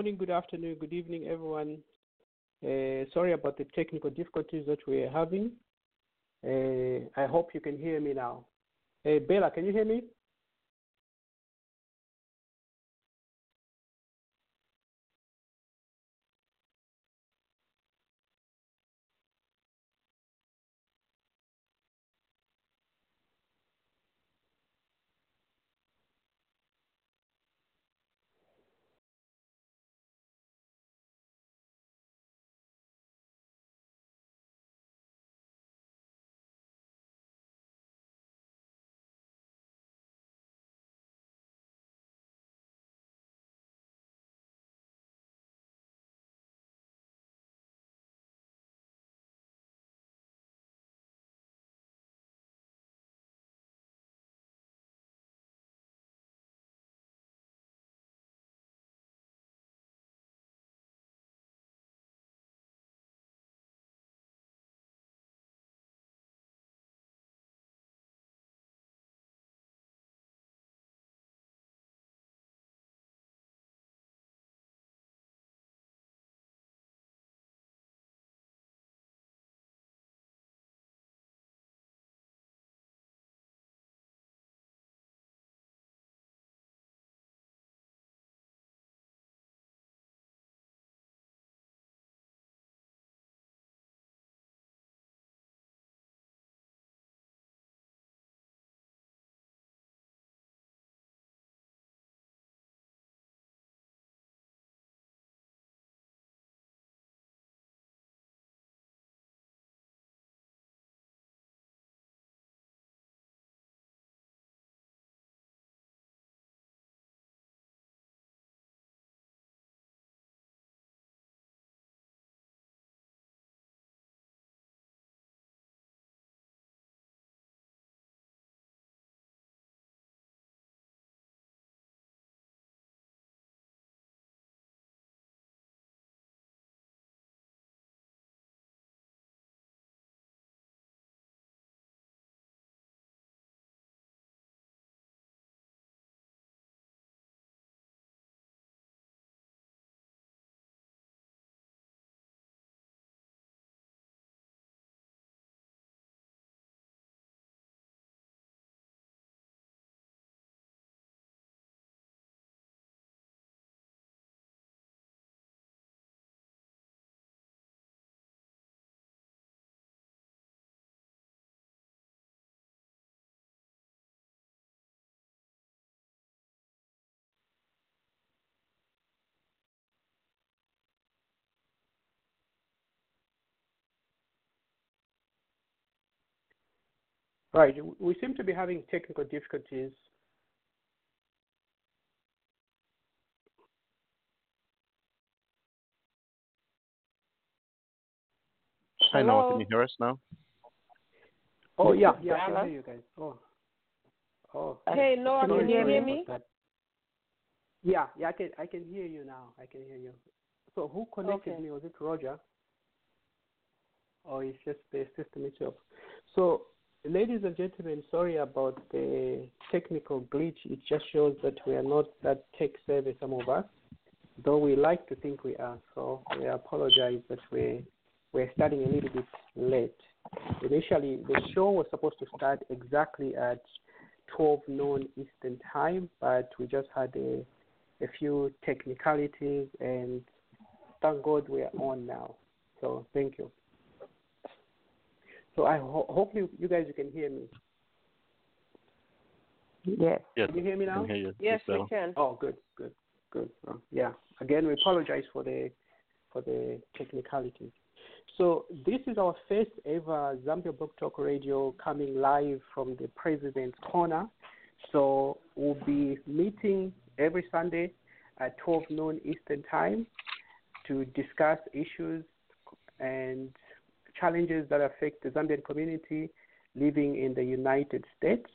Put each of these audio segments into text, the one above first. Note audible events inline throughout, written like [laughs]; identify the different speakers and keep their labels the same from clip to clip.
Speaker 1: morning, good afternoon, good evening, everyone. Uh, sorry about the technical difficulties that we are having. Uh, I hope you can hear me now. Uh, Bella, can you hear me? Right. We seem to be having technical difficulties.
Speaker 2: Hi, Noah. Can you hear us now?
Speaker 1: Oh yeah, yeah, I can hear you guys. Oh, oh.
Speaker 3: Hey, Noah, can you hear me?
Speaker 1: Yeah, yeah, I can I can hear you now. I can hear you. So who connected
Speaker 3: Okay.
Speaker 1: me? Was it Roger? Or it's just the system itself? So, ladies and gentlemen, sorry about the technical glitch. It just shows that we are not that tech savvy, some of us, though we like to think we are. So we apologize that we we're starting a little bit late. Initially, the show was supposed to start exactly at 12 noon Eastern time, but we just had a, a few technicalities, and thank God we are on now. So thank you. So I ho- hopefully you guys you can hear me.
Speaker 3: Yes.
Speaker 2: Yes,
Speaker 1: Can you hear me now?
Speaker 2: hear you.
Speaker 3: Yes,
Speaker 2: Miss
Speaker 3: we can.
Speaker 1: Oh, good, good, good. Yeah. Again, we apologize for the for the technicalities. So this is our first ever Zambia Blog Talk Radio coming live from the President's Corner. So we'll be meeting every Sunday at 12 noon Eastern Time to discuss issues and challenges that affect the Zambian community living in the United States.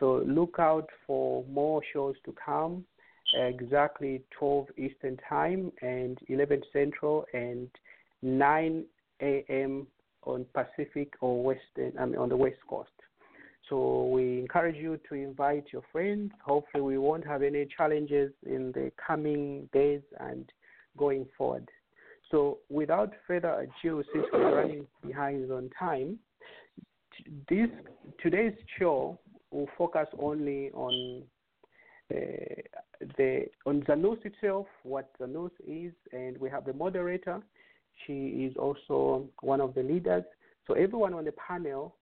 Speaker 1: So look out for more shows to come exactly 12 Eastern Time and 11 Central and 9 a.m. on Pacific or Western, I mean, on the West Coast. So we encourage you to invite your friends. Hopefully, we won't have any challenges in the coming days and going forward. So, without further ado, since we're running behind on time, this today's show will focus only on uh, the on Zanus itself, what Zanus is, and we have the moderator. She is also one of the leaders. So everyone on the panel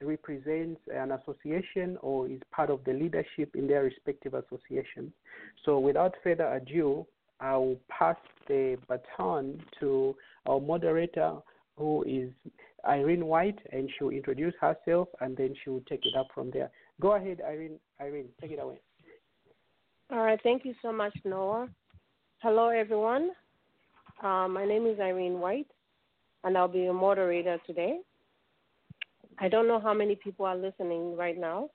Speaker 1: represents an association or is part of the leadership in their respective association. So without further ado, I will pass the baton to our moderator, who is Irene White, and she'll introduce herself, and then she will take it up from there. Go ahead, Irene. Irene, take it away.
Speaker 3: All right. Thank you so much, Noah. Hello, everyone. Uh, my name is Irene White, and I'll be your moderator today. I don't know how many people are listening right now,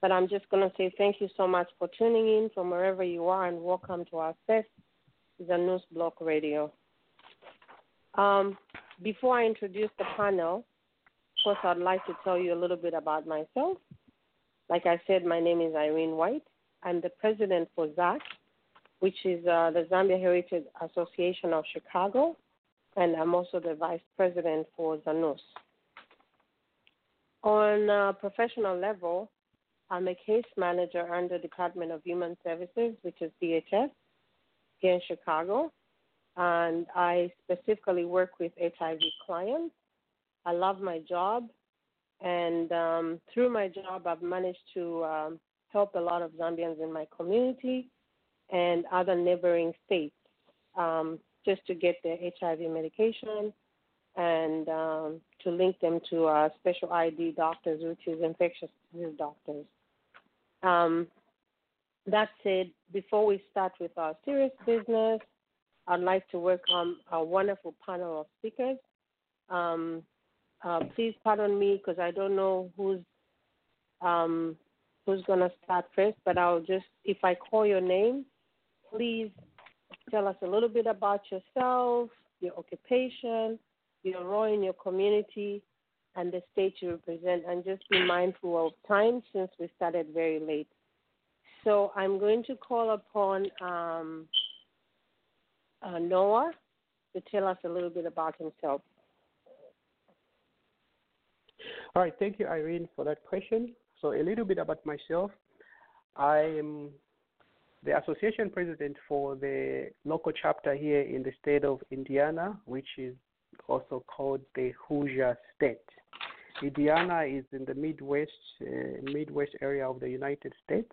Speaker 3: but I'm just going to say thank you so much for tuning in from wherever you are, and welcome to our first Zanus Blog Radio. Um, before I introduce the panel, of course, I'd like to tell you a little bit about myself. Like I said, my name is Irene White. I'm the president for ZAC, which is uh, the Zambia Heritage Association of Chicago, and I'm also the vice president for Zanus. On a professional level, I'm a case manager under Department of Human Services, which is DHS, here in Chicago, and I specifically work with HIV clients. I love my job, and um, through my job, I've managed to um, help a lot of Zambians in my community and other neighboring states um, just to get their HIV medication and um, to link them to uh, special ID doctors, which is infectious disease doctors. Um, that said, before we start with our serious business, I'd like to welcome our wonderful panel of speakers. Um, uh, please pardon me because I don't know who's um, who's going to start first, but I'll just, if I call your name, please tell us a little bit about yourself, your occupation, your role in your community, and the state you represent, and just be mindful of time since we started very late. So I'm going to call upon um, uh, Noah to tell us a little bit about himself.
Speaker 1: All right, thank you, Irene, for that question. So, a little bit about myself. I am the association president for the local chapter here in the state of Indiana, which is also called the Hoosier State. Indiana is in the Midwest, uh, Midwest area of the United States,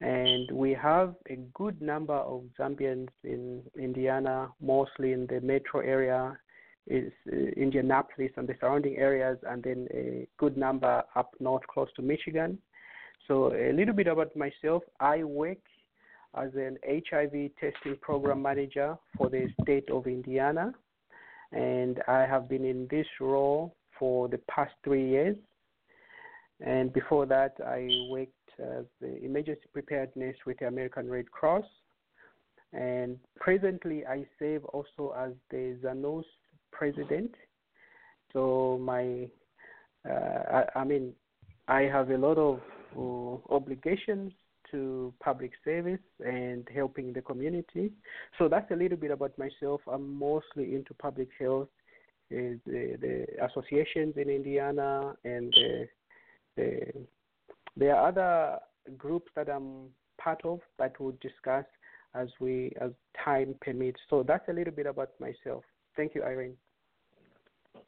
Speaker 1: and we have a good number of Zambians in Indiana, mostly in the metro area, is uh, Indianapolis and the surrounding areas, and then a good number up north, close to Michigan. So a little bit about myself. I work as an HIV testing program manager for the state of Indiana, and I have been in this role for the past three years. And before that, I worked as the emergency preparedness with the American Red Cross. And presently, I serve also as the Zanus president. So my, uh, I, I mean, I have a lot of uh, obligations to public service and helping the community. So that's a little bit about myself. I'm mostly into public health, uh, the, the associations in Indiana, and the, the, there are other groups that I'm part of that we'll discuss as we as time permits. So that's a little bit about myself. Thank you, Irene.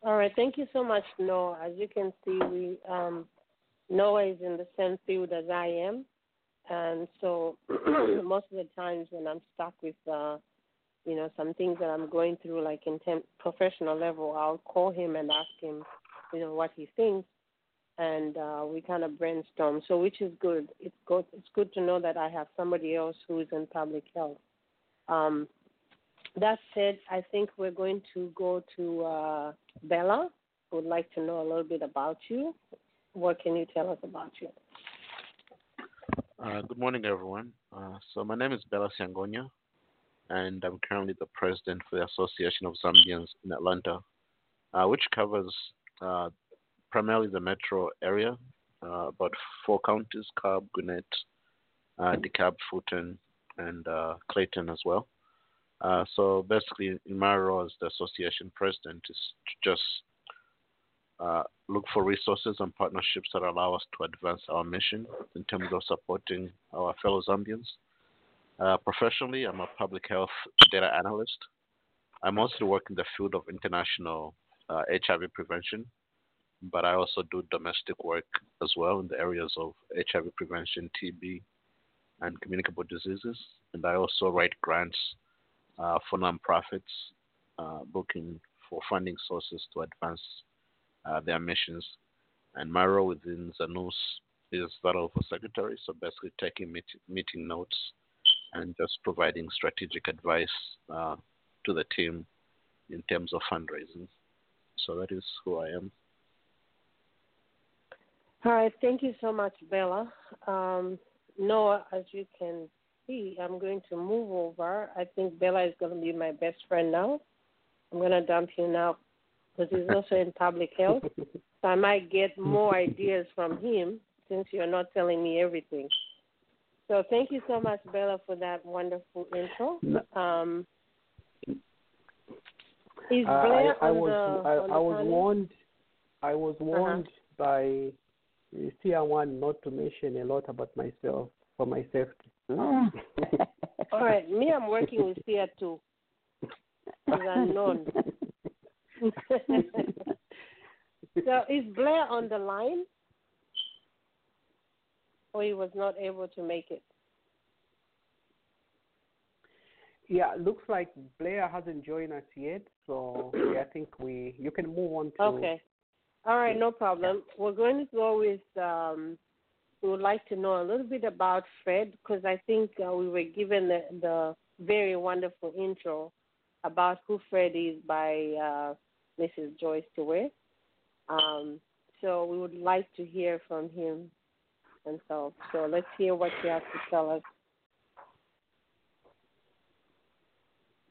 Speaker 3: All right, thank you so much, Noah. As you can see, we um, Noah is in the same field as I am, and so [clears throat] most of the times when I'm stuck with, uh, you know, some things that I'm going through, like in temp- professional level, I'll call him and ask him, you know, what he thinks, and uh, we kind of brainstorm. So, which is good. It's good. It's good to know that I have somebody else who is in public health. Um, that said, I think we're going to go to uh, Bella. Would like to know a little bit about you. What can you tell us about you?
Speaker 2: Uh, good morning, everyone. Uh, so my name is Bella Siangonia, and I'm currently the president for the Association of Zambians in Atlanta, uh, which covers uh, primarily the metro area, uh, about four counties: Cobb, Gwinnett, uh, DeKalb, Fulton, and Clayton as well. so basically, in my role as the association president is to just uh, look for resources and partnerships that allow us to advance our mission in terms of supporting our fellow Zambians. Uh, professionally, I'm a public health data analyst. I mostly work in the field of international uh, HIV prevention, but I also do domestic work as well in the areas of HIV prevention, TB, and communicable diseases. And I also write grants uh, for nonprofits, uh, looking for funding sources to advance uh, their missions. And my role within Zanus is that of a secretary, so basically taking meet, meeting notes and just providing strategic advice uh, to the team in terms of fundraising. So that is who I am.
Speaker 3: All right, thank you so much, Bella. Um, Noah, as you can see, I'm going to move over. I think Bella is going to be my best friend now. I'm going to dump you now because he's also in public health. So I might get more ideas from him since you're not telling me everything. So thank you so much, Bella, for that wonderful intro. Um, is Blair
Speaker 1: I, I
Speaker 3: on
Speaker 1: was
Speaker 3: the,
Speaker 1: I,
Speaker 3: on the
Speaker 1: I was
Speaker 3: panel?
Speaker 1: warned I was
Speaker 3: Uh-huh.
Speaker 1: warned by uh, CR1 not to mention a lot about myself for my safety. [laughs]
Speaker 3: All right, me, I'm working with Sia too. It's unknown. [laughs] so is Blair on the line? Or he was not able to make it?
Speaker 1: yeah, looks like Blair hasn't joined us yet, so yeah, I think we you can move on to
Speaker 3: Okay. All right, no problem. We're going to go with, um, we would like to know a little bit about Fred because I think uh, we were given the, the very wonderful intro about who Fred is by uh, Mrs. Joyce Stewart. Um, so we would like to hear from him himself. so. So let's hear what he has to tell us.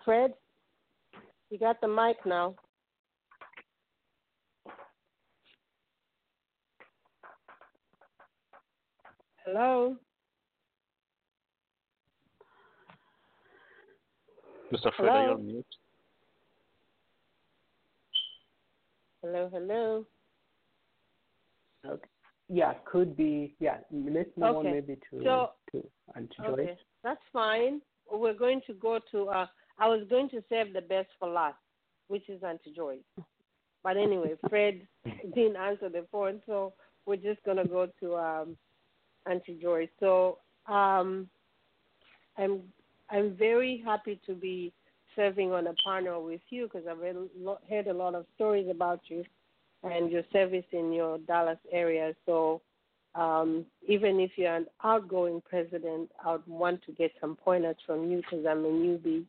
Speaker 3: Fred, you got the mic now. Hello.
Speaker 2: Mr. Fred, are you
Speaker 3: Hello?
Speaker 2: on mute?
Speaker 3: Hello, hello. Okay.
Speaker 1: yeah, could be yeah. Let's move on
Speaker 3: Okay.
Speaker 1: maybe to
Speaker 3: So-
Speaker 1: to Auntie
Speaker 3: Okay,
Speaker 1: Joyce.
Speaker 3: that's fine. We're going to go to. Uh, I was going to save the best for last, which is Auntie Joyce. But anyway, Fred [laughs] didn't answer the phone, so we're just gonna go to um, Auntie Joyce. So um, I'm I'm very happy to be serving on a panel with you because I've heard a lot of stories about you and your service in your Dallas area. So um, even if you're an outgoing president, I would want to get some pointers from you because I'm a newbie.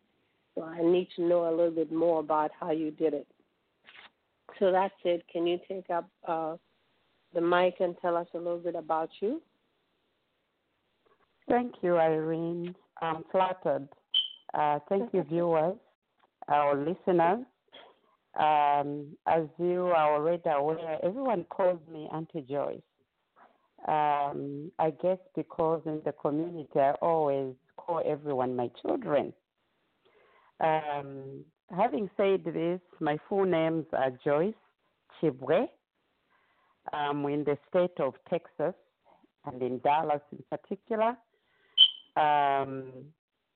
Speaker 3: So I need to know a little bit more about how you did it. So that's it. Can you take up uh, the mic and tell us a little bit about you?
Speaker 4: Thank you, Irene. I'm flattered. Uh, thank you, viewers, our listeners. Um, as you are already aware, everyone calls me Auntie Joyce. Um, I guess because in the community, I always call everyone my children. Um, having said this, my full names are Joyce Chibwe. I'm in the state of Texas and in Dallas in particular, um,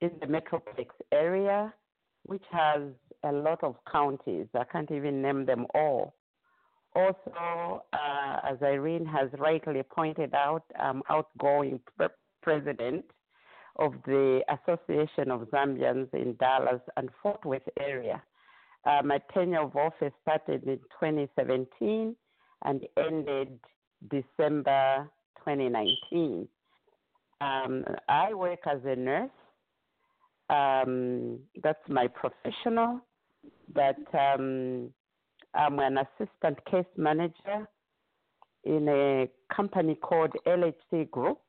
Speaker 4: in the Metroplex area, which has a lot of counties. I can't even name them all. Also, uh, as Irene has rightly pointed out, I'm outgoing pre- president of the Association of Zambians in Dallas and Fort Worth area. Uh, my tenure of office started in 2017 and ended December 2019. Um, I work as a nurse. Um, that's my professional, but um, I'm an assistant case manager in a company called LHC Group,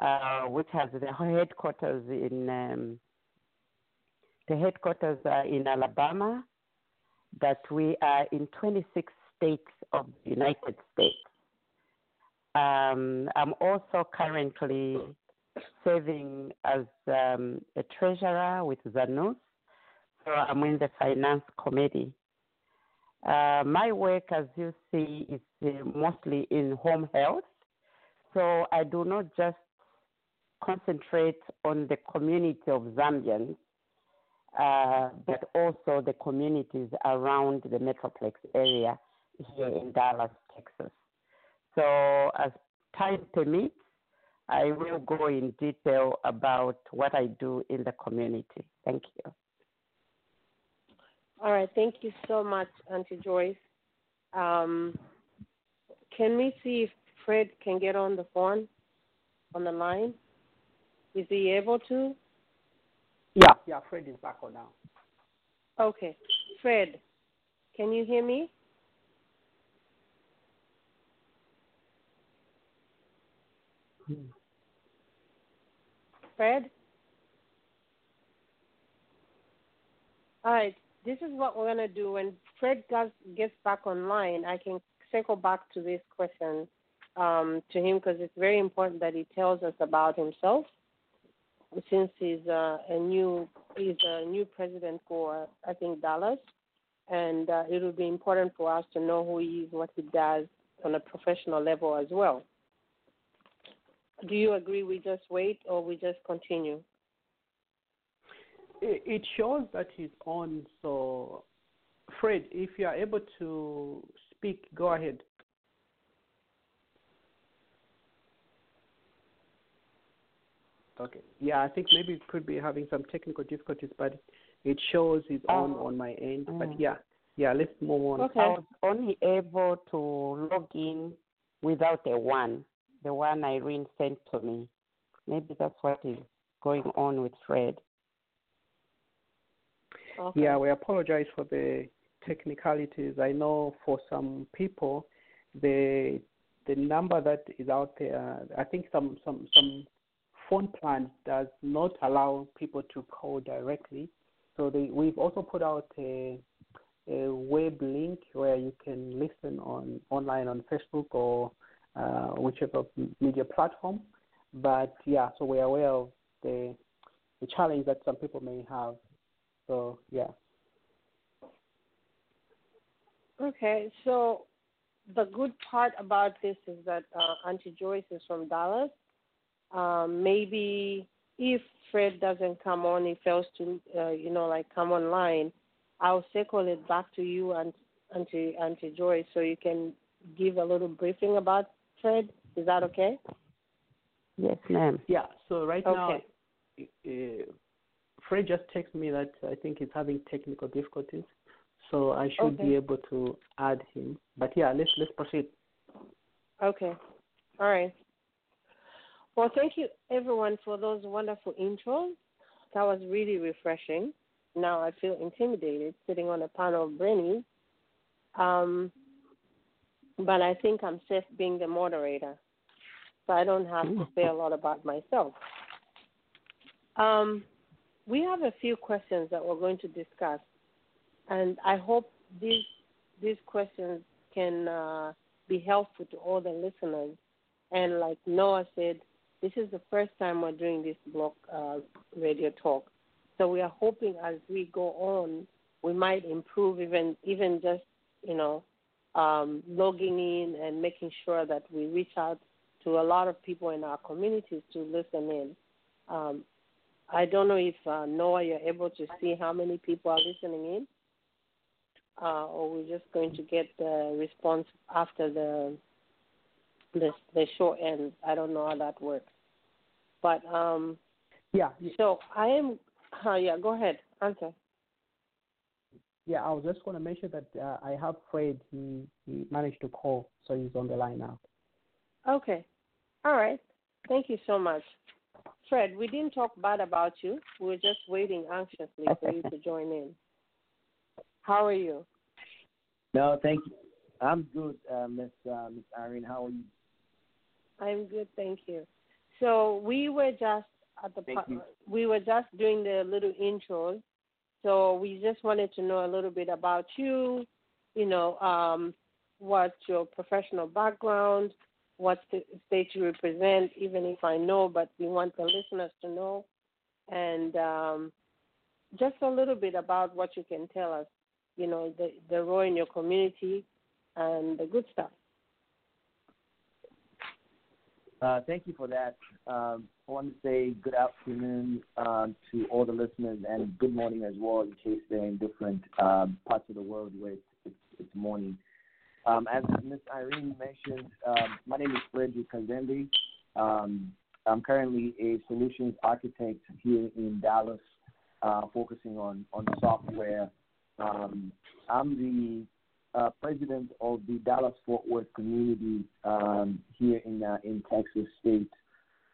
Speaker 4: uh, which has the headquarters in um, the headquarters are in Alabama, but we are in 26 states of the United States. Um, I'm also currently serving as um, a treasurer with Zanus, so I'm in the finance committee. Uh, my work, as you see, is uh, mostly in home health, so I do not just concentrate on the community of Zambians, uh, but also the communities around the Metroplex area here in Dallas, Texas. So, as time permits, I will go in detail about what I do in the community. Thank you.
Speaker 3: All right. Thank you so much, Auntie Joyce. Um, can we see if Fred can get on the phone, on the line? Is he able to?
Speaker 1: Yeah, yeah, Fred is back on now.
Speaker 3: Okay. Fred, can you hear me? Fred? All right. This is what we're going to do. When Fred gets, gets back online, I can circle back to this question um, to him because it's very important that he tells us about himself since he's uh, a new he's a new president for I think Dallas, and uh, it will be important for us to know who he is, what he does on a professional level as well. Do you agree? We just wait, or we just continue?
Speaker 1: It, it shows that he's on. So, Fred, if you are able to speak, go ahead. Okay. Yeah, I think maybe it could be having some technical difficulties, but it shows he's on
Speaker 4: Oh.
Speaker 1: on my end.
Speaker 4: Mm.
Speaker 1: But yeah, yeah, let's move on.
Speaker 3: Okay.
Speaker 4: I was only able to log in without a one, the one Irene sent to me. Maybe that's what is going on with Fred.
Speaker 3: Okay.
Speaker 1: Yeah, we apologize for the technicalities. I know for some people, the the number that is out there, I think some some some phone plans does not allow people to call directly. So they, we've also put out a a web link where you can listen on online on Facebook or uh, whichever media platform. But yeah, so we're aware of the the challenge that some people may have. So yeah.
Speaker 3: Okay, so the good part about this is that uh, Auntie Joyce is from Dallas. Um, maybe if Fred doesn't come on, he fails to, uh, you know, like come online, I'll circle it back to you and Auntie Auntie Joyce, so you can give a little briefing about Fred. Is that okay?
Speaker 4: Yes, ma'am.
Speaker 1: Yeah. So right
Speaker 3: Okay.
Speaker 1: now, uh, Fred just texted me that I think he's having technical difficulties, so I should
Speaker 3: Okay.
Speaker 1: be able to add him. But yeah, let's let's proceed.
Speaker 3: Okay. All right. Well, thank you everyone for those wonderful intros. That was really refreshing. Now I feel intimidated sitting on a panel of brainies. Um, but I think I'm safe being the moderator, so I don't have to say a lot about myself. Um, we have a few questions that we're going to discuss, and I hope these these questions can uh, be helpful to all the listeners. And like Noah said, this is the first time we're doing this blog uh, radio talk, so we are hoping as we go on, we might improve even even just you know um, logging in and making sure that we reach out to a lot of people in our communities to listen in. Um, I don't know if uh, Noah, you're able to see how many people are listening in, uh, or we're just going to get the response after the the the show ends. I don't know how that works, but um,
Speaker 1: Yeah,
Speaker 3: so I am. Uh, yeah, go ahead, answer.
Speaker 1: Yeah. I was just going to mention that uh, I have Fred. He he managed to call, so he's on the line now.
Speaker 3: Okay, all right. Thank you so much, Fred. We didn't talk bad about you. We were just waiting anxiously for you to join in. How are you?
Speaker 5: No, thank you. I'm good, uh, Miss uh, Miss Irene. How are you?
Speaker 3: I'm good, thank you. So we were just at the
Speaker 5: Thank
Speaker 3: pa- we were just doing the little intros. So we just wanted to know a little bit about you, you know, um, what's your professional background, what state you represent, even if I know, but we want the listeners to know, and um, just a little bit about what you can tell us, you know, the, the role in your community and the good stuff.
Speaker 5: Uh, thank you for that. Um, I want to say good afternoon um, to all the listeners and good morning as well, in case they're in different um, parts of the world where it's, it's, it's morning. Um, as Miss Irene mentioned, um, my name is Frederick Kazendi. Um, I'm currently a solutions architect here in Dallas, uh, focusing on, on software. I'm the uh, president of the Dallas Fort Worth community um, here in uh, in Texas State.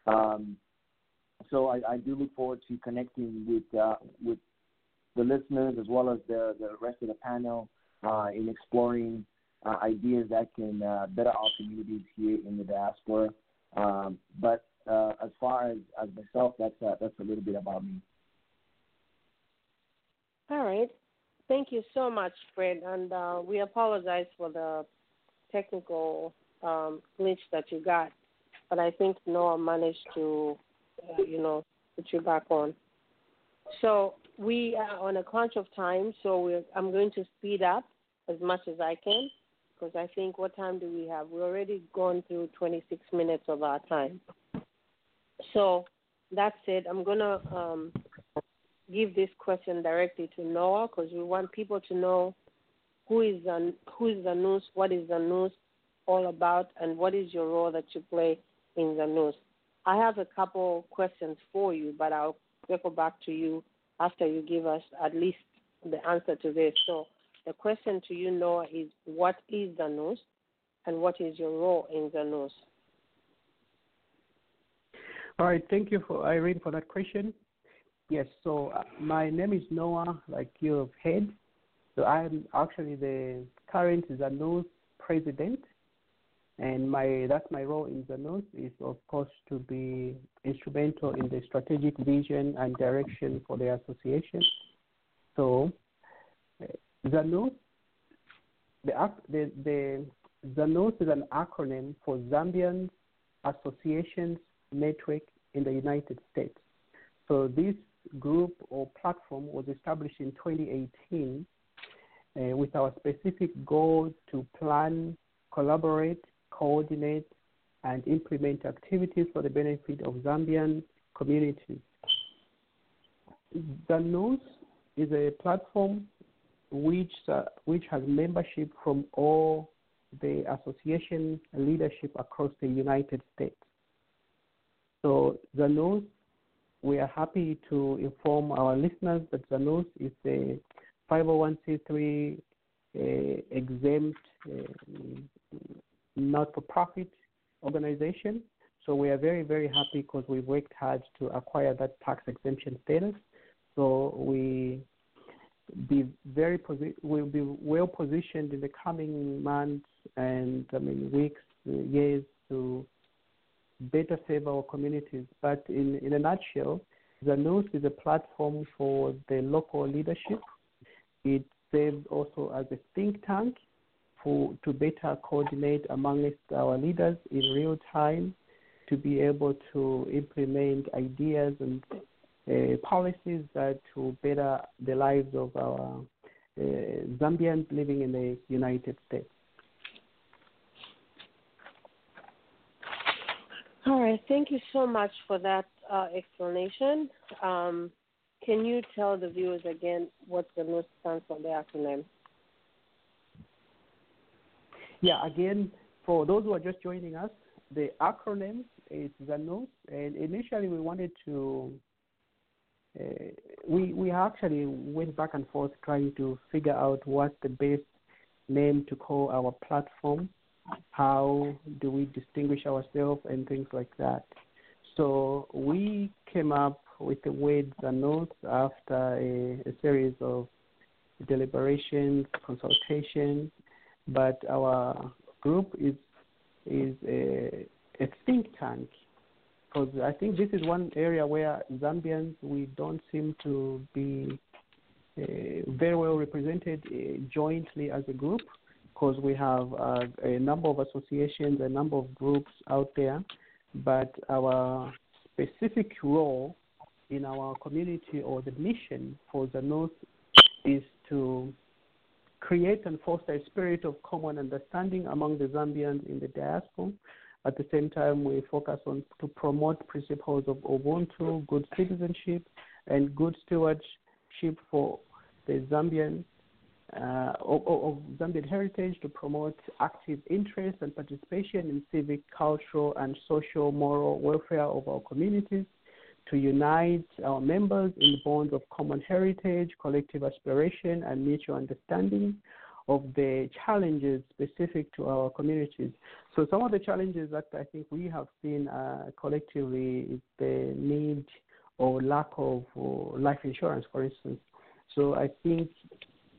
Speaker 5: Um, so I, I do look forward to connecting with uh, with the listeners as well as the the rest of the panel uh, in exploring uh, ideas that can uh, better our communities here in the diaspora. Um, but as far as, as myself, that's that's a little bit about me.
Speaker 3: All right. Thank you so much, Fred. And uh, we apologize for the technical um, glitch that you got, but I think Noah managed to, uh, you know, put you back on. So we are on a crunch of time, so I'm going to speed up as much as I can because I think what time do we have? We're already gone through 26 minutes of our time. So that said, I'm going to um, give this question directly to Noah because we want people to know who is the, who is Zanus, what is Zanus all about, and what is your role that you play in Zanus. I have a couple questions for you, but I'll circle back to you after you give us at least the answer to this. So the question to you, Noah, is what is Zanus, and what is your role in Zanus?
Speaker 1: All right, thank you for Irene for that question. Yes, so uh, my name is Noah, like you have heard. So I am actually the current Zanus president, and my that's my role in Zanus is of course to be instrumental in the strategic vision and direction for the association. So uh, Zanus, the the the Zanus is an acronym for Zambian Associations Network in the United States. So this group or platform was established in 2018 uh, with our specific goal to plan, collaborate, coordinate, and implement activities for the benefit of Zambian communities. Zanus is a platform which uh, which has membership from all the association leadership across the United States. So Zanus we are happy to inform our listeners that Zanus is a 501c3 uh, exempt uh, not-for-profit organization. So we are very, very happy because we worked hard to acquire that tax exemption status. So we be very posi- will be well positioned in the coming months and I mean weeks, years to better serve our communities. But in, in a nutshell, Zanus is a platform for the local leadership. It serves also as a think tank for to better coordinate amongst our leaders in real time to be able to implement ideas and uh, policies that will better the lives of our uh, Zambians living in the United States.
Speaker 3: All right, thank you so much for that uh, explanation. Um, can you tell the viewers again what the NOS stands for, the acronym?
Speaker 1: Yeah, again, for those who are just joining us, the acronym is the ZANUS, and initially we wanted to, uh, we, we actually went back and forth trying to figure out what the best name to call our platform, how do we distinguish ourselves, and things like that. So we came up with the words and notes after a, a series of deliberations, consultations, but our group is is a, a think tank because I think this is one area where Zambians we don't seem to be uh, very well represented uh, jointly as a group because we have uh, a number of associations, a number of groups out there, but our specific role in our community or the mission for Zanus is to create and foster a spirit of common understanding among the Zambians in the diaspora. At the same time, we focus on to promote principles of Ubuntu, good citizenship, and good stewardship for the Zambian uh, of, of Zambian heritage to promote active interest and participation in civic, cultural, and social moral welfare of our communities to unite our members in the bonds of common heritage, collective aspiration, and mutual understanding of the challenges specific to our communities. So, some of the challenges that I think we have seen uh, collectively is the need or lack of uh, life insurance, for instance. So, I think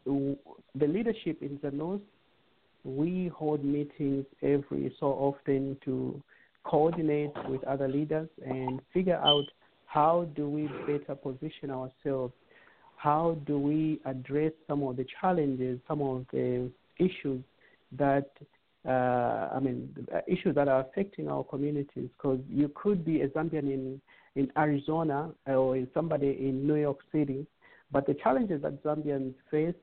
Speaker 1: the leadership in Zanus, we hold meetings every so often to coordinate with other leaders and figure out how do we better position ourselves? How do we address some of the challenges, some of the issues that uh, I mean, issues that are affecting our communities? Because you could be a Zambian in in Arizona or in somebody in New York City, but the challenges that Zambians face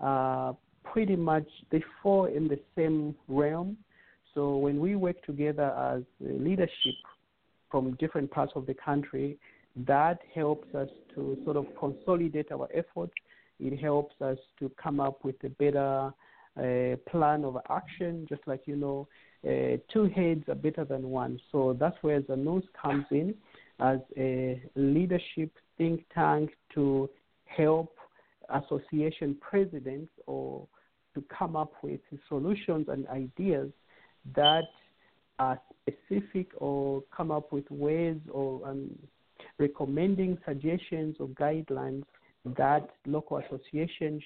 Speaker 1: are pretty much they fall in the same realm. So when we work together as leadership from different parts of the country, that helps us to sort of consolidate our efforts. It helps us to come up with a better uh, plan of action, just like you know, uh, two heads are better than one. So that's where Zanus comes in as a leadership think tank to help association presidents or to come up with solutions and ideas that are specific or come up with ways or um, recommending suggestions or guidelines that local associations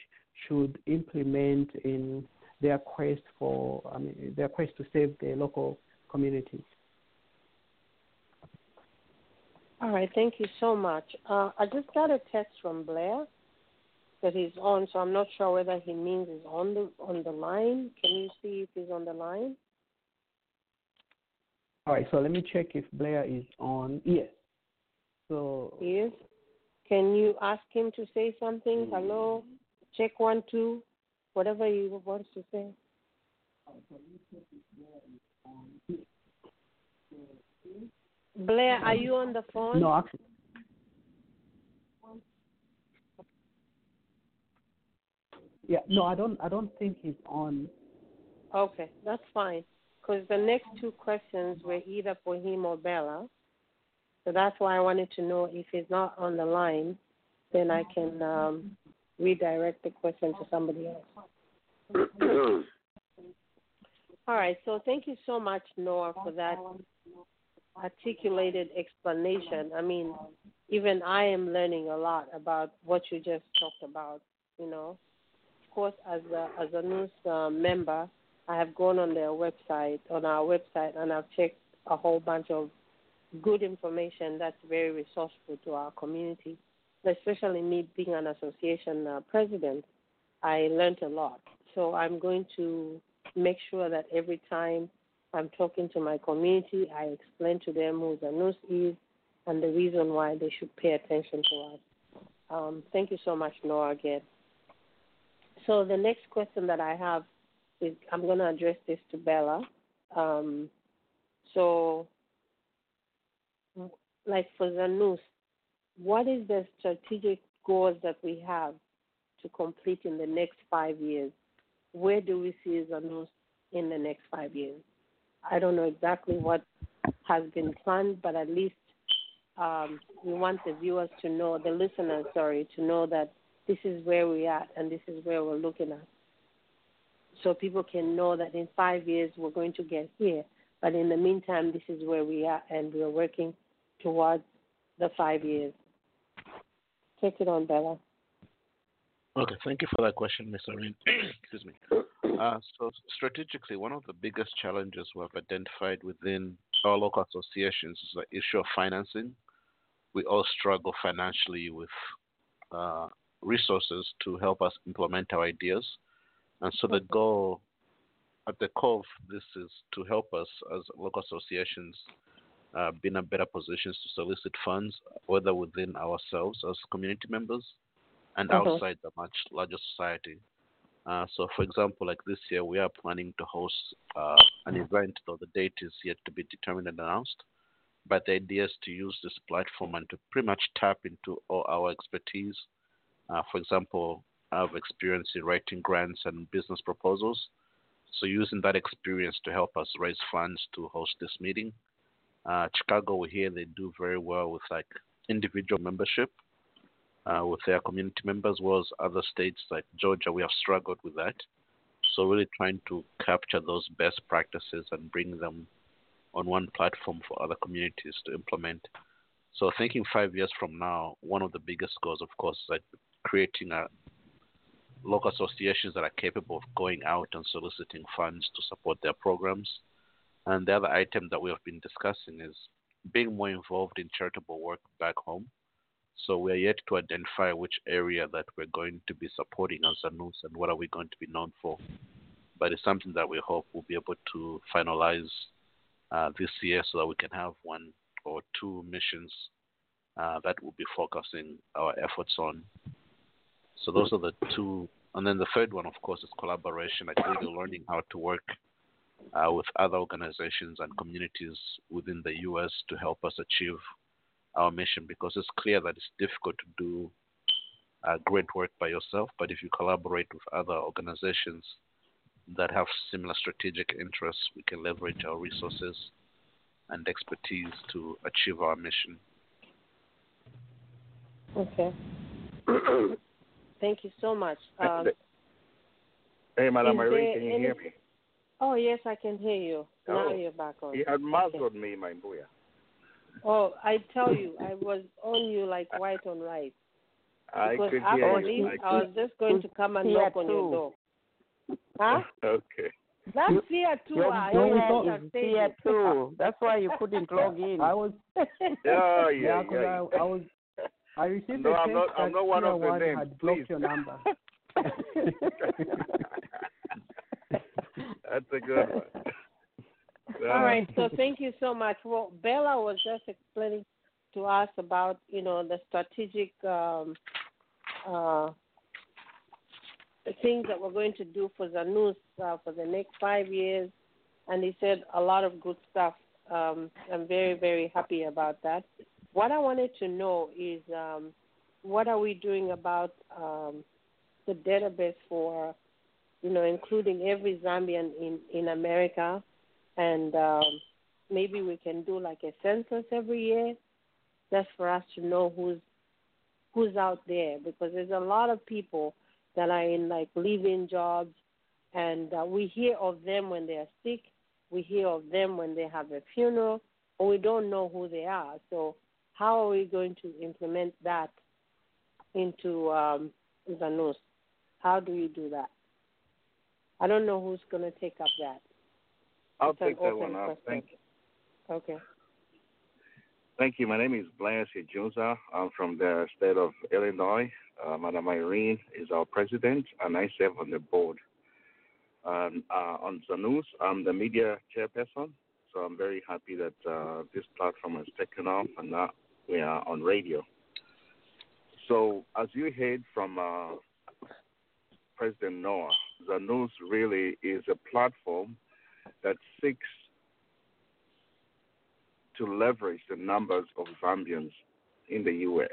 Speaker 1: should implement in their quest for I mean, their quest to save their local communities.
Speaker 3: All right, thank you so much. Uh, I just got a text from Blair that he's on, so I'm not sure whether he means he's on the on the line. Can you see if he's on the line?
Speaker 1: All right, so let me check if Blair is on. Yes. So
Speaker 3: yes. Can you ask him to say something? Hmm. Hello, check one two, whatever he wants to say. Blair, are you on the phone?
Speaker 1: No, actually. Yeah, no, I don't. I don't think he's on.
Speaker 3: Okay, that's fine. Because the next two questions were either for him or Bella. So that's why I wanted to know if he's not on the line, then I can um, redirect the question to somebody else. [clears throat] All right. So thank you so much, Noah, for that articulated explanation. I mean, even I am learning a lot about what you just talked about. You know, of course, as a as a news uh, member, I have gone on their website on our website and I've checked a whole bunch of good information that's very resourceful to our community. Especially me being an association uh, president, I learned a lot. So I'm going to make sure that every time I'm talking to my community, I explain to them who Zanus is and the reason why they should pay attention to us. Um, thank you so much, Noah, again. So the next question that I have is I'm going to address this to Bella. Um, so, like for news, what is the strategic goals that we have to complete in the next five years? Where do we see Zanus in the next five years? I don't know exactly what has been planned, but at least um, we want the viewers to know, the listeners, sorry, to know that this is where we're and this is where we're looking at. So people can know that in five years we're going to get here. But in the meantime, this is where we are and we're working towards the five years. Take it on, Bella.
Speaker 2: Okay, thank you for that question, Ms. Irene. [clears throat] Excuse me. Uh, so, strategically, one of the biggest challenges we've identified within our local associations is the issue of financing. We all struggle financially with uh, resources to help us implement our ideas. And so, the goal at the core of this is to help us as local associations uh, be in a better positions to solicit funds, whether within ourselves as community members and
Speaker 3: Mhm.
Speaker 2: outside the much larger society. Uh, so, for example, like this year, we are planning to host uh, an event, though the date is yet to be determined and announced. But the idea is to use this platform and to pretty much tap into all our expertise. Uh, for example, I have experience in writing grants and business proposals. So, using that experience to help us raise funds to host this meeting. Uh, Chicago, we hear they do very well with like individual membership uh, with their community members, whereas other states like Georgia, we have struggled with that. So really trying to capture those best practices and bring them on one platform for other communities to implement. So thinking five years from now, one of the biggest goals, of course, is like creating a local associations that are capable of going out and soliciting funds to support their programs. And the other item that we have been discussing is being more involved in charitable work back home. So we are yet to identify which area that we're going to be supporting as a news and what are we going to be known for. But it's something that we hope we'll be able to finalize uh, this year so that we can have one or two missions uh, that we'll be focusing our efforts on. So those are the two. And then the third one, of course, is collaboration, I think really learning how to work uh, with other organizations and communities within the U.S. to help us achieve our mission because it's clear that it's difficult to do uh, great work by yourself, but if you collaborate with other organizations that have similar strategic interests, we can leverage our resources and expertise to achieve our mission.
Speaker 3: Okay. [clears throat] Thank you so much. Um,
Speaker 6: Hey, Madam
Speaker 3: Is
Speaker 6: Irene,
Speaker 3: there
Speaker 6: can you
Speaker 3: any-
Speaker 6: hear me?
Speaker 3: oh, yes, I can hear you. Now
Speaker 6: Oh.
Speaker 3: you're back on.
Speaker 6: You had muzzled me, my boy.
Speaker 3: Oh, I tell you, [laughs] I was on you like white on rice.
Speaker 6: I
Speaker 3: Because
Speaker 6: could
Speaker 3: after
Speaker 6: hear
Speaker 3: this,
Speaker 6: you.
Speaker 3: I was just going to come and knock on your door. Huh? [laughs]
Speaker 6: Okay.
Speaker 3: That's fear too.
Speaker 4: Your
Speaker 3: I
Speaker 4: door
Speaker 3: always have
Speaker 4: is here too. That's why you couldn't log in. [laughs]
Speaker 1: I was
Speaker 6: Yeah,
Speaker 1: yeah,
Speaker 6: yeah,
Speaker 1: 'cause
Speaker 6: yeah.
Speaker 1: I, I was I received
Speaker 6: No,
Speaker 1: a
Speaker 6: I'm
Speaker 1: text
Speaker 6: not- I'm not one
Speaker 1: Tier
Speaker 6: of the
Speaker 1: One
Speaker 6: names,
Speaker 1: had blocked your number. [laughs]
Speaker 6: That's a good one.
Speaker 3: All right. So thank you so much. Well, Bella was just explaining to us about you know the strategic um, uh, things that we're going to do for Zanus uh, for the next five years, and he said a lot of good stuff. Um, I'm very very happy about that. What I wanted to know is um, what are we doing about um, the database for you know including every Zambian in in America? And um, maybe we can do like a census every year just for us to know who's who's out there because there's a lot of people that are in like living jobs and uh, we hear of them when they are sick. We hear of them when they have a funeral or we don't know who they are. So how are we going to implement that into um, Zanus? How do you do that? I don't know who's going to take up that.
Speaker 6: I'll
Speaker 3: It's
Speaker 6: take that one up. Thank you.
Speaker 3: Okay.
Speaker 6: Thank you. My name is Blaise Junza. I'm from the state of Illinois. Uh, Madam Irene is our president, and I serve on the board. Um, uh, on Zanus, I'm the media chairperson, so I'm very happy that uh, this platform has taken off and now we are on radio. So, as you heard from uh, President Noah, Zanus really is a platform that seeks to leverage the numbers of Zambians in the U.S.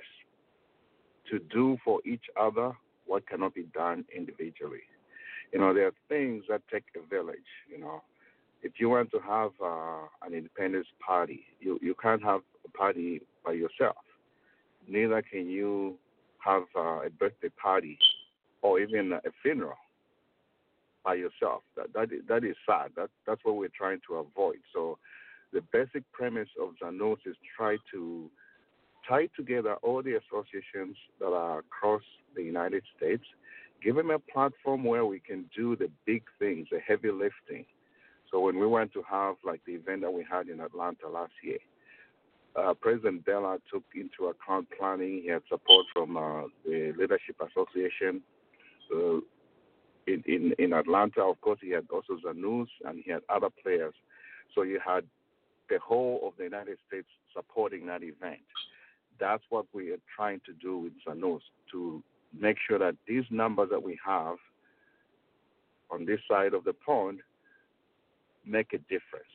Speaker 6: to do for each other what cannot be done individually. You know, there are things that take a village. You know, if you want to have uh, an independence party, you, you can't have a party by yourself. Neither can you have uh, a birthday party or even a funeral by yourself. That that is, that is sad. That that's what we're trying to avoid. So the basic premise of Zanus is try to tie together all the associations that are across the United States, give them a platform where we can do the big things, the heavy lifting. So when we went to have like the event that we had in Atlanta last year, uh, President Bella took into account planning. He had support from uh, the Leadership Association uh, in, in in Atlanta. Of course, he had also Zanus and he had other players. So you had the whole of the United States supporting that event. That's what we are trying to do with Zanus to make sure that these numbers that we have on this side of the pond make a difference.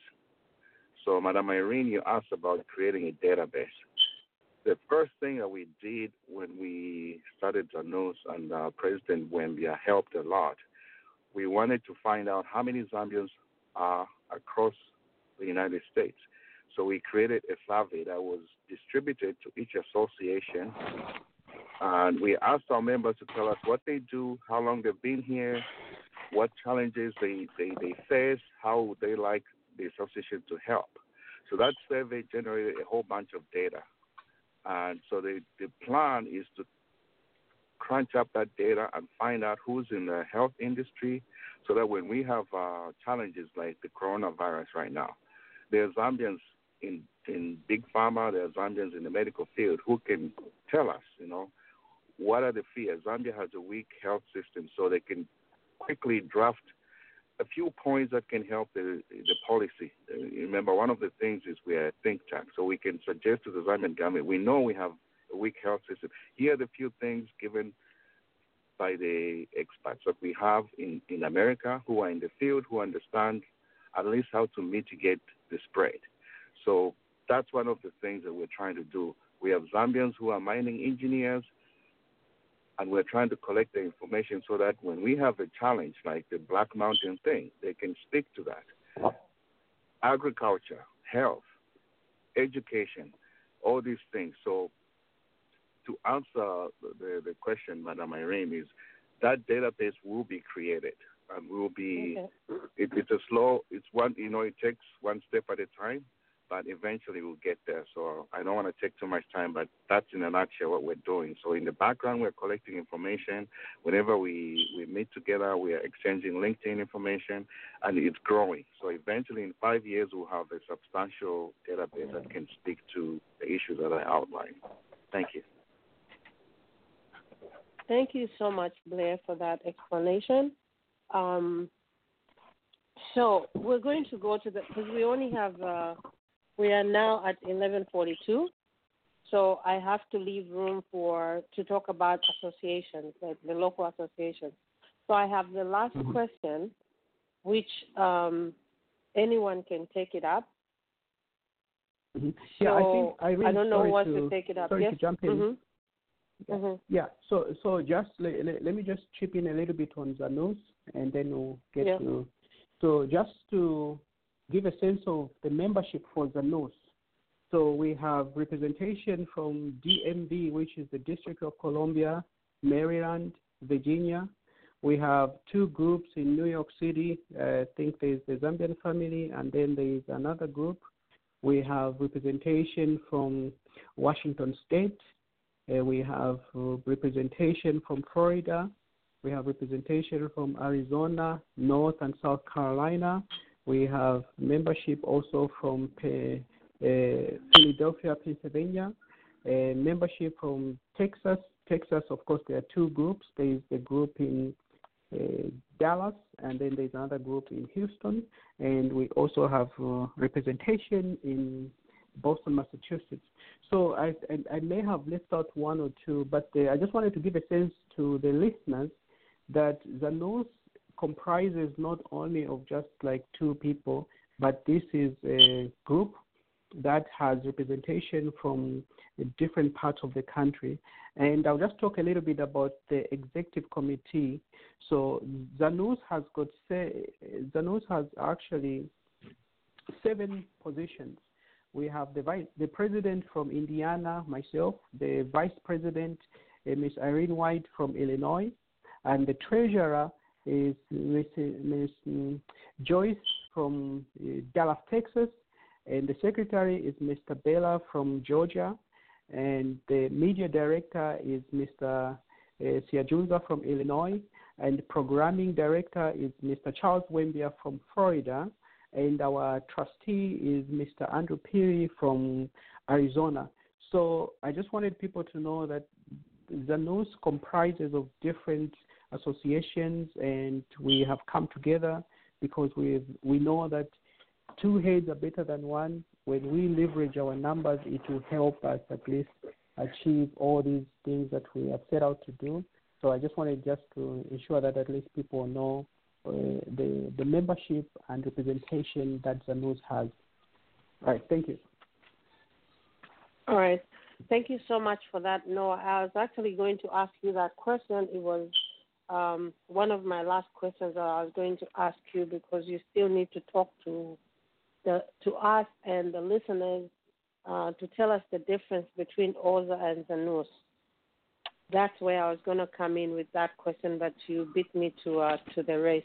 Speaker 6: So, Madam Irene, you asked about creating a database. The first thing that we did when we started Zanus and uh, President Wembia helped a lot, we wanted to find out how many Zambians are across the United States. So we created a survey that was distributed to each association, and we asked our members to tell us what they do, how long they've been here, what challenges they, they, they face, how would they like the association to help. So that survey generated a whole bunch of data. And so the, the plan is to crunch up that data and find out who's in the health industry so that when we have uh, challenges like the coronavirus right now, there are Zambians in, in big pharma, there are Zambians in the medical field who can tell us, you know, what are the fears. Zambia has a weak health system, so they can quickly draft a few points that can help the, the policy. Uh, Remember, one of the things is we are a think tank, so we can suggest to the government, we know we have a weak health system. Here are the few things given by the experts that we have in, in America who are in the field, who understand at least how to mitigate the spread. So that's one of the things that we're trying to do. We have Zambians who are mining engineers, and we're trying to collect the information so that when we have a challenge like the Black Mountain thing, they can speak to that. Agriculture, health, education, all these things. So to answer the, the question, Madam Irene, is that database will be created and will be
Speaker 3: Okay.
Speaker 6: it, it's a slow it's one you know it takes one step at a time but eventually we'll get there. So i don't want to take too much time but that's in a nutshell what we're doing. So in the background we're collecting information. Whenever we we meet together we are exchanging linkedin information and it's growing. So eventually in five years we'll have a substantial database that can speak to the issues that i outlined. Thank you.
Speaker 3: Thank you so much, Blair, for that explanation. Um, so we're going to go to the because we only have uh, we are now at eleven forty two. So I have to leave room for to talk about associations, like the local associations. So I have the last question, which um, anyone can take it up.
Speaker 1: Mhm. Yeah, I think
Speaker 3: So,
Speaker 1: Irene,
Speaker 3: I don't know wants
Speaker 1: to,
Speaker 3: to take it up.
Speaker 1: Sorry
Speaker 3: yes.
Speaker 1: to jump in.
Speaker 3: Mhm.
Speaker 1: Yeah.
Speaker 3: Mhm.
Speaker 1: Yeah. So so just let, let, let me just chip in a little bit on Zanus, and then we'll get
Speaker 3: Yeah.
Speaker 1: to. So just to give a sense of the membership for Zanus, So we have representation from DMV, which is the District of Columbia, Maryland, Virginia. We have two groups in New York City. Uh, I think there's the Zambian family, and then there's another group. We have representation from Washington State. Uh, we have representation from Florida. We have representation from Arizona, North and South Carolina. We have membership also from uh, Philadelphia, Pennsylvania. Uh, membership from Texas. Texas, of course, there are two groups. There is the group in uh, Dallas, and then there's another group in Houston, and we also have uh, representation in Boston, Massachusetts. So I, I, I may have left out one or two, but uh, I just wanted to give a sense to the listeners that Zanus comprises not only of just like two people, but this is a group that has representation from different parts of the country. And I'll just talk a little bit about the executive committee. So Zanus has got Zanus has actually seven positions. We have the vice, the president from Indiana, myself, the vice president, uh, Ms. Irene White from Illinois, and the treasurer is. Ms. mm, Joyce from uh, Dallas, Texas, and the secretary is Mr. Bella from Georgia, and the media director is Mr. Uh, Siajunza from Illinois, and the programming director is Mr. Charles Wembia from Florida, and our trustee is Mr. Andrew Peary from Arizona. So I just wanted people to know that Zanus comprises of different associations, and we have come together because we we know that two heads are better than one. When we leverage our numbers, it will help us at least achieve all these things that we have set out to do. So I just wanted just to ensure that at least people know uh, the the membership and representation that Zanus has. All right, thank you.
Speaker 3: All right. Thank you so much for that, Noah. I was actually going to ask you that question. It was um, one of my last questions that I was going to ask you because you still need to talk to the to us and the listeners uh, to tell us the difference between Oza and Zanus. That's where I was going to come in with that question, but you beat me to uh, to the race.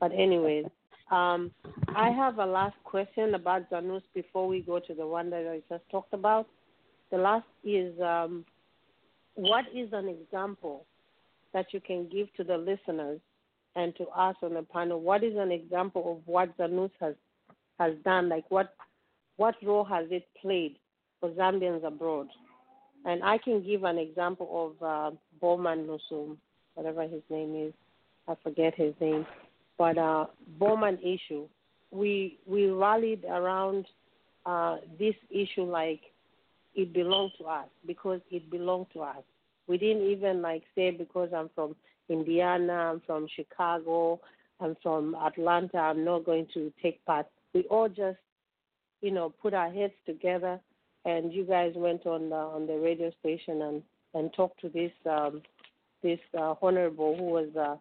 Speaker 3: But anyways, um, I have a last question about Zanus before we go to the one that I just talked about. The last is um, what is an example that you can give to the listeners and to us on the panel? What is an example of what Zanus has has done? Like what what role has it played for Zambians abroad? And I can give an example of uh, Bowman Nusum, whatever his name is. I forget his name. But uh, Bowman issue, we we rallied around uh, this issue like it belonged to us because it belonged to us. We didn't even like say because I'm from Indiana, I'm from Chicago, I'm from Atlanta, I'm not going to take part. We all just, you know, put our heads together, and you guys went on the, on the radio station and and talked to this um, this uh, honorable who was uh,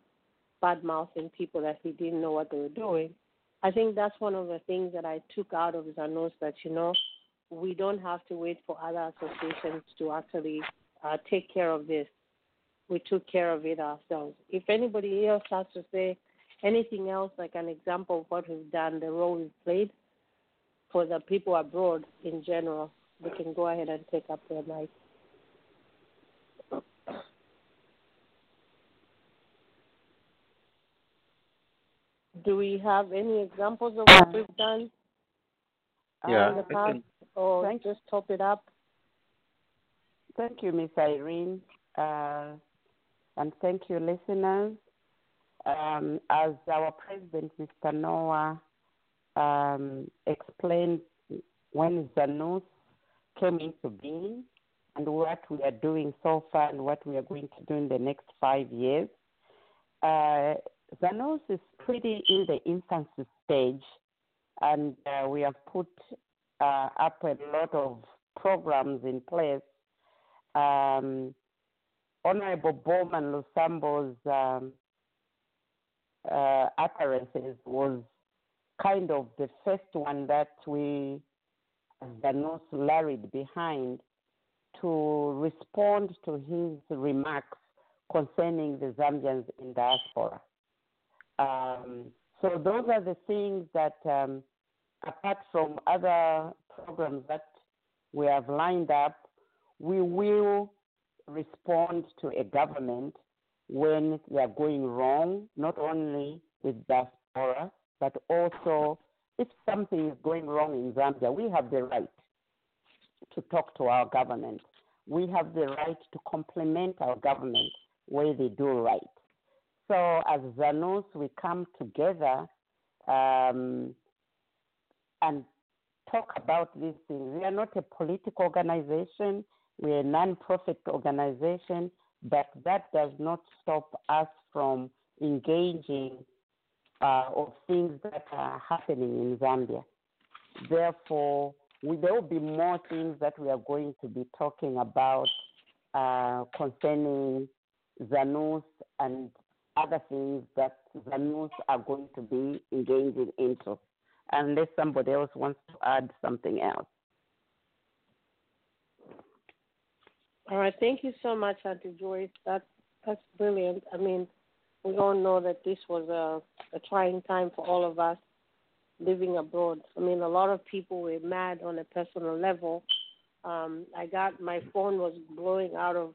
Speaker 3: bad mouthing people that he didn't know what they were doing. I think that's one of the things that I took out of Zanus that you know we don't have to wait for other associations to actually uh, take care of this. We took care of it ourselves. If anybody else has to say anything else, like an example of what we've done, the role we've played for the people abroad in general, they can go ahead and take up their mic. Do we have any examples of what we've done uh,
Speaker 2: Yeah,
Speaker 3: in the past,
Speaker 2: can-
Speaker 3: or
Speaker 4: Thank-
Speaker 3: just top it up?
Speaker 4: Thank you, Miss Irene, uh, and thank you, listeners. Um, as our president, Mr. Noah, um, explained when Zanus came into being and what we are doing so far and what we are going to do in the next five years. Uh, Zanus is pretty in the infancy stage, and uh, we have put uh, up a lot of programs in place um, Honorable Bowman Lusambo's um, uh, utterances was kind of the first one that we Zanus rallied behind to respond to his remarks concerning the Zambians in diaspora. Um, so those are the things that, um, apart from other programs that we have lined up, we will respond to a government when they are going wrong, not only with diaspora, but also if something is going wrong in Zambia, we have the right to talk to our government. We have the right to compliment our government where they do right. So, as Zanus, we come together um, and talk about these things. We are not a political organization, we're a non profit organization, but that does not stop us from engaging uh, of things that are happening in Zambia. Therefore, we, there will be more things that we are going to be talking about uh, concerning Zanus and other things that Zanus are going to be engaging into, unless somebody else wants to add something else.
Speaker 3: All right, thank you so much, Auntie Joyce. That that's brilliant. I mean, we all know that this was a, a trying time for all of us living abroad. I mean, a lot of people were mad on a personal level. Um, I got my phone was blowing out of,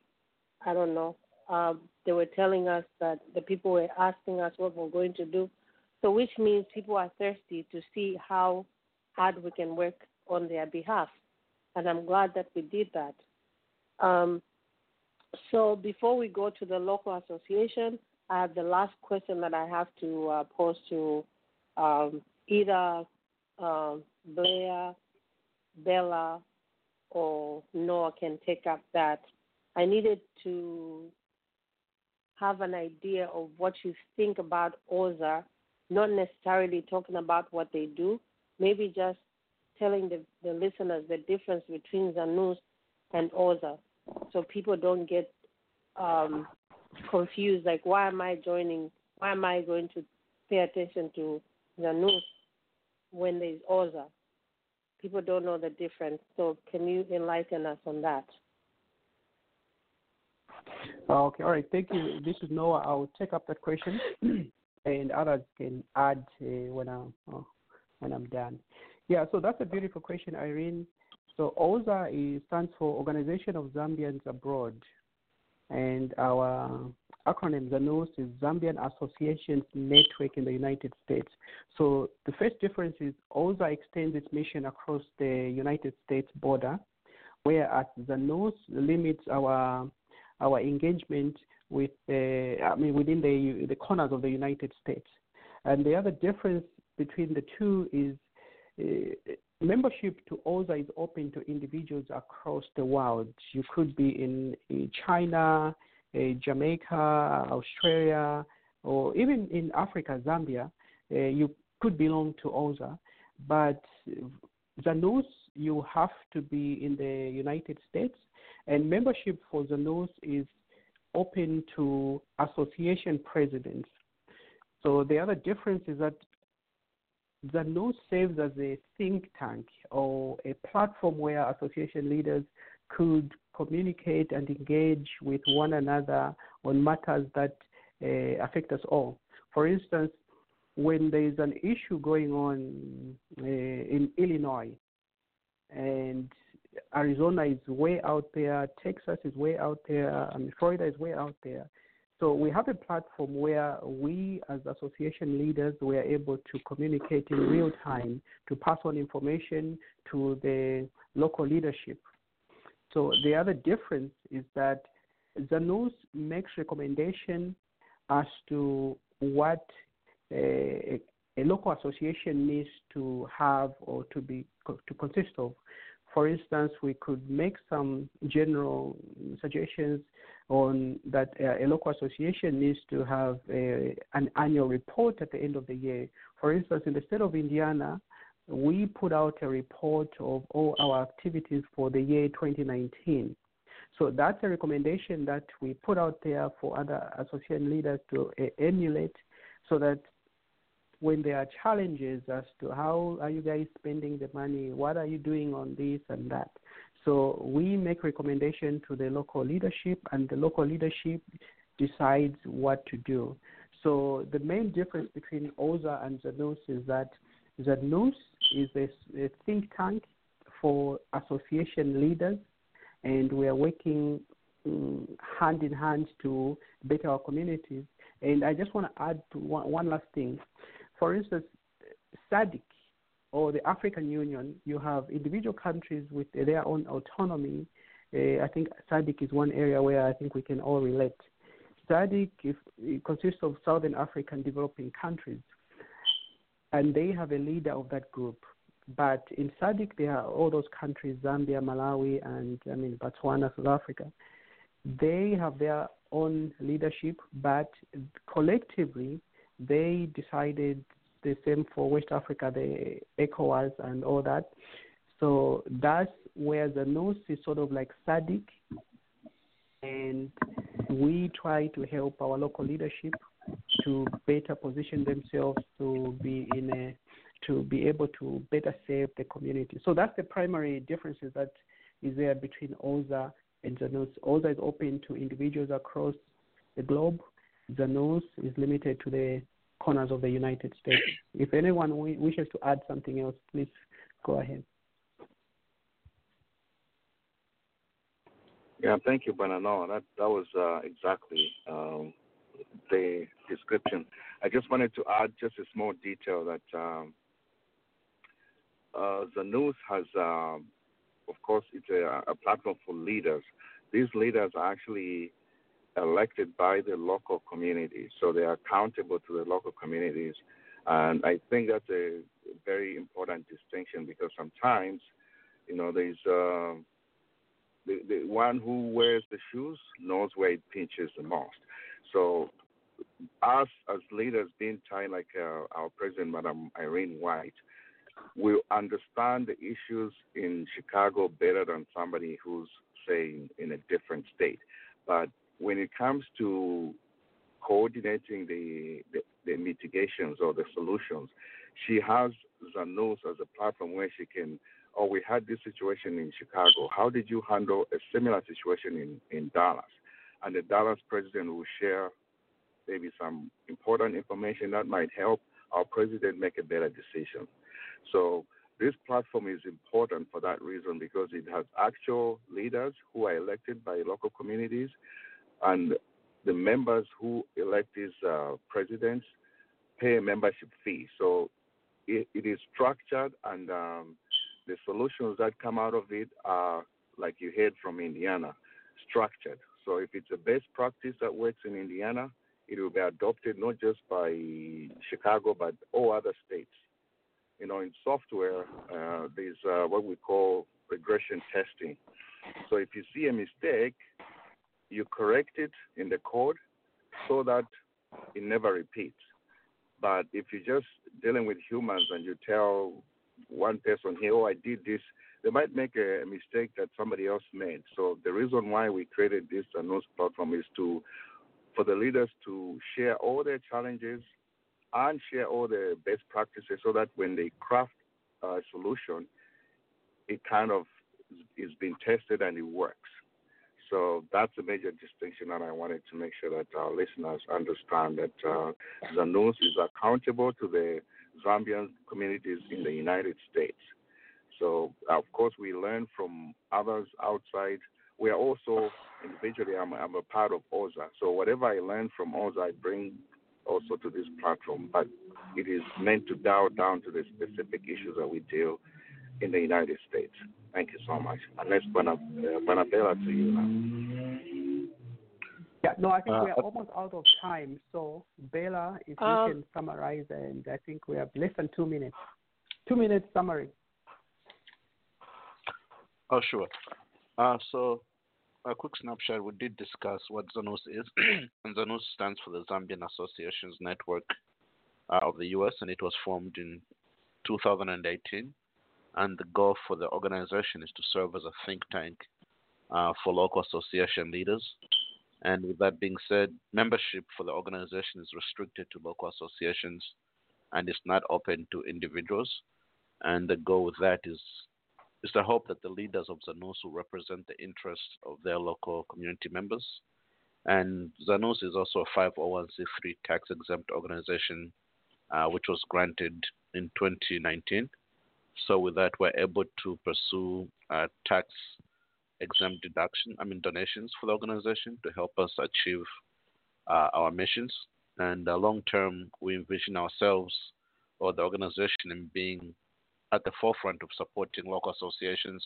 Speaker 3: I don't know. Um, they were telling us that the people were asking us what we're going to do. So, which means people are thirsty to see how hard we can work on their behalf. And I'm glad that we did that. Um, so, before we go to the local association, I have the last question that I have to uh, pose to um, either um, Blair, Bella, or Noah can take up that. I needed to have an idea of what you think about OZA, not necessarily talking about what they do, maybe just telling the, the listeners the difference between Zanus and OZA so people don't get um, confused like why am I joining why am I going to pay attention to Zanus when there's Oza? People don't know the difference. So can you enlighten us on that?
Speaker 1: Okay, all right. Thank you. This is Noah. I'll take up that question, [clears throat] and others can add uh, when I'm uh, when I'm done. Yeah. So that's a beautiful question, Irene. So OZA stands for Organization of Zambians Abroad, and our acronym ZANUS is Zambian Associations Network in the United States. So the first difference is OZA extends its mission across the United States border, whereas ZANUS limits our our engagement with uh, I mean within the the corners of the United States. And the other difference between the two is uh, membership to OZA is open to individuals across the world. You could be in, in China, uh, Jamaica, Australia, or even in Africa, Zambia. Uh, you could belong to OZA, but Zanus, you have to be in the United States, and membership for Zanus is open to association presidents. So the other difference is that Zanus serves as a think tank or a platform where association leaders could communicate and engage with one another on matters that uh, affect us all. For instance, when there is an issue going on uh, in Illinois and Arizona is way out there, Texas is way out there, I mean, Florida is way out there. So we have a platform where we, as association leaders, we are able to communicate in real time to pass on information to the local leadership. So the other difference is that Zanus makes recommendation as to what eh, a, a local association needs to have or to be to consist of. For instance, we could make some general suggestions on that uh, a local association needs to have a, an annual report at the end of the year. For instance, in the state of Indiana, we put out a report of all our activities for the year 2019. So that's a recommendation that we put out there for other association leaders to uh, emulate so that when there are challenges as to how are you guys spending the money, what are you doing on this and that. So we make recommendation to the local leadership, and the local leadership decides what to do. So the main difference between OZA and ZANUS is that ZANUS is a, a think tank for association leaders, and we are working um, hand in hand to better our communities. And I just want to add to one, one last thing. For instance, SADC or the African Union, you have individual countries with their own autonomy. Uh, I think SADC is one area where I think we can all relate. SADC if, consists of Southern African developing countries, and they have a leader of that group. But in SADC, there are all those countries: Zambia, Malawi, and I mean Botswana, South Africa. They have their own leadership, but collectively, they decided the same for West Africa, the ECOWAS and all that. So that's where Zanus is sort of like SADC, and we try to help our local leadership to better position themselves to be in a to be able to better serve the community. So that's the primary differences that is there between OZA and the ZANUS. OZA is open to individuals across the globe. ZANUS is limited to the corners of the United States. If anyone w- wishes to add something else, please go ahead.
Speaker 6: Yeah, thank you, Banano. That that was uh, exactly um, the description. I just wanted to add just a small detail that um, uh, ZANUS has, um, of course, it's a, a platform for leaders. These leaders are actually elected by the local communities, so they are accountable to the local communities. And I think that's a very important distinction because sometimes, you know, there's uh, the, the one who wears the shoes knows where it pinches the most. So, us as leaders, being tied like uh, our president, Madam Irene White, will understand the issues in Chicago better than somebody who's, say, in a different state. But when it comes to coordinating the, the, the mitigations or the solutions, she has ZANUS as a platform where she can, oh, we had this situation in Chicago. How did you handle a similar situation in, in Dallas? And the Dallas president will share maybe some important information that might help our president make a better decision. So this platform is important for that reason because it has actual leaders who are elected by local communities and the members who elect these uh, presidents pay a membership fee. So it, it is structured, and um, the solutions that come out of it are, like you heard from Indiana, structured. So if it's a best practice that works in Indiana, it will be adopted not just by Chicago but all other states. You know, in software, uh, there's uh, what we call regression testing. So if you see a mistake, you correct it in the code so that it never repeats. But if you're just dealing with humans and you tell one person here, oh, I did this, they might make a, mistake that somebody else made. So the reason why we created this Zanus platform is to for the leaders to share all their challenges and share all the best practices so that when they craft a solution, it kind of is being tested and it works. So that's a major distinction that I wanted to make sure that our listeners understand that uh, ZANUS is accountable to the Zambian communities in the United States. So, of course, we learn from others outside. We are also individually, I'm, I'm a part of OZA. So, whatever I learn from OZA, I bring also to this platform. But it is meant to dial down to the specific issues that we deal in the United States. Thank you so much. Unless Banabella to you now.
Speaker 1: Yeah, no, I think
Speaker 2: Uh,
Speaker 1: we are almost out of time. So, Bella, if
Speaker 3: Um,
Speaker 1: you can summarize, and I think we have less than two minutes. Two minutes summary.
Speaker 2: Oh, sure. Uh, so, a quick snapshot. We did discuss what ZANUS is, [clears throat] and ZANUS stands for the Zambian Associations Network uh, of the U.S., and it was formed in 2018. And the goal for the organization is to serve as a think tank uh, for local association leaders. And with that being said, membership for the organization is restricted to local associations and it's not open to individuals. And the goal with that is is the hope that the leaders of Zanus will represent the interests of their local community members. And Zanus is also a 501c3 tax exempt organization, uh, which was granted in 2019. So with that, we're able to pursue uh, tax exempt deduction, I mean donations for the organization to help us achieve uh, our missions. And uh, long term, we envision ourselves or the organization in being at the forefront of supporting local associations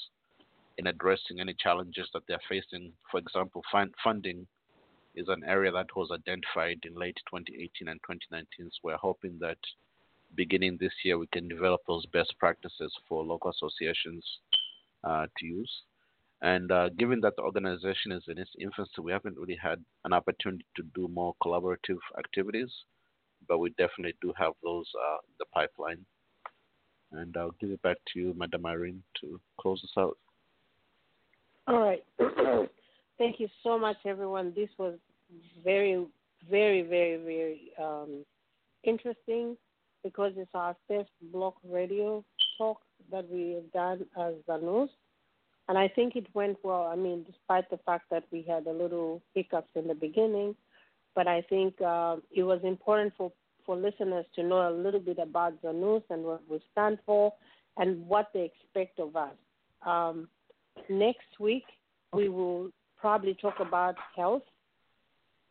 Speaker 2: in addressing any challenges that they're facing. For example, fund- funding is an area that was identified in late 2018 and 2019. So we're hoping that beginning this year we can develop those best practices for local associations uh, to use. And uh, given that the organization is in its infancy, we haven't really had an opportunity to do more collaborative activities, but we definitely do have those uh, the pipeline. And I'll give it back to you, Madam Irene, to close us out.
Speaker 3: All right. [clears throat] Thank you so much, everyone. This was very, very, very, very um, interesting because it's our first Blog Radio talk that we have done as Zanus. And I think it went well. I mean, despite the fact that we had a little hiccups in the beginning, but I think uh, it was important for, for listeners to know a little bit about Zanus and what we stand for and what they expect of us. Um, next week, we will probably talk about health,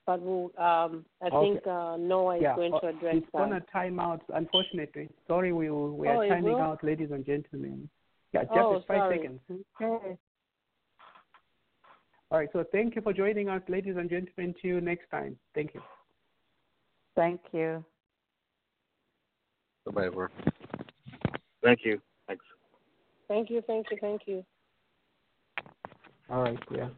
Speaker 3: but we'll, um, I
Speaker 1: Okay.
Speaker 3: think uh, Noah is
Speaker 1: yeah,
Speaker 3: going
Speaker 1: uh,
Speaker 3: to address
Speaker 1: it's
Speaker 3: that.
Speaker 1: gonna time out. Unfortunately, sorry, we will, we
Speaker 3: Oh,
Speaker 1: are
Speaker 3: it
Speaker 1: timing
Speaker 3: will?
Speaker 1: out, ladies and gentlemen. Yeah, just
Speaker 3: Oh,
Speaker 1: it's five
Speaker 3: sorry.
Speaker 1: seconds.
Speaker 3: Okay.
Speaker 1: All right, so thank you for joining us, ladies and gentlemen. See you next time. Thank you.
Speaker 4: Thank you.
Speaker 2: Bye bye, everyone.
Speaker 6: Thank you. Thanks.
Speaker 3: Thank you, thank you, thank you.
Speaker 1: All right, yeah.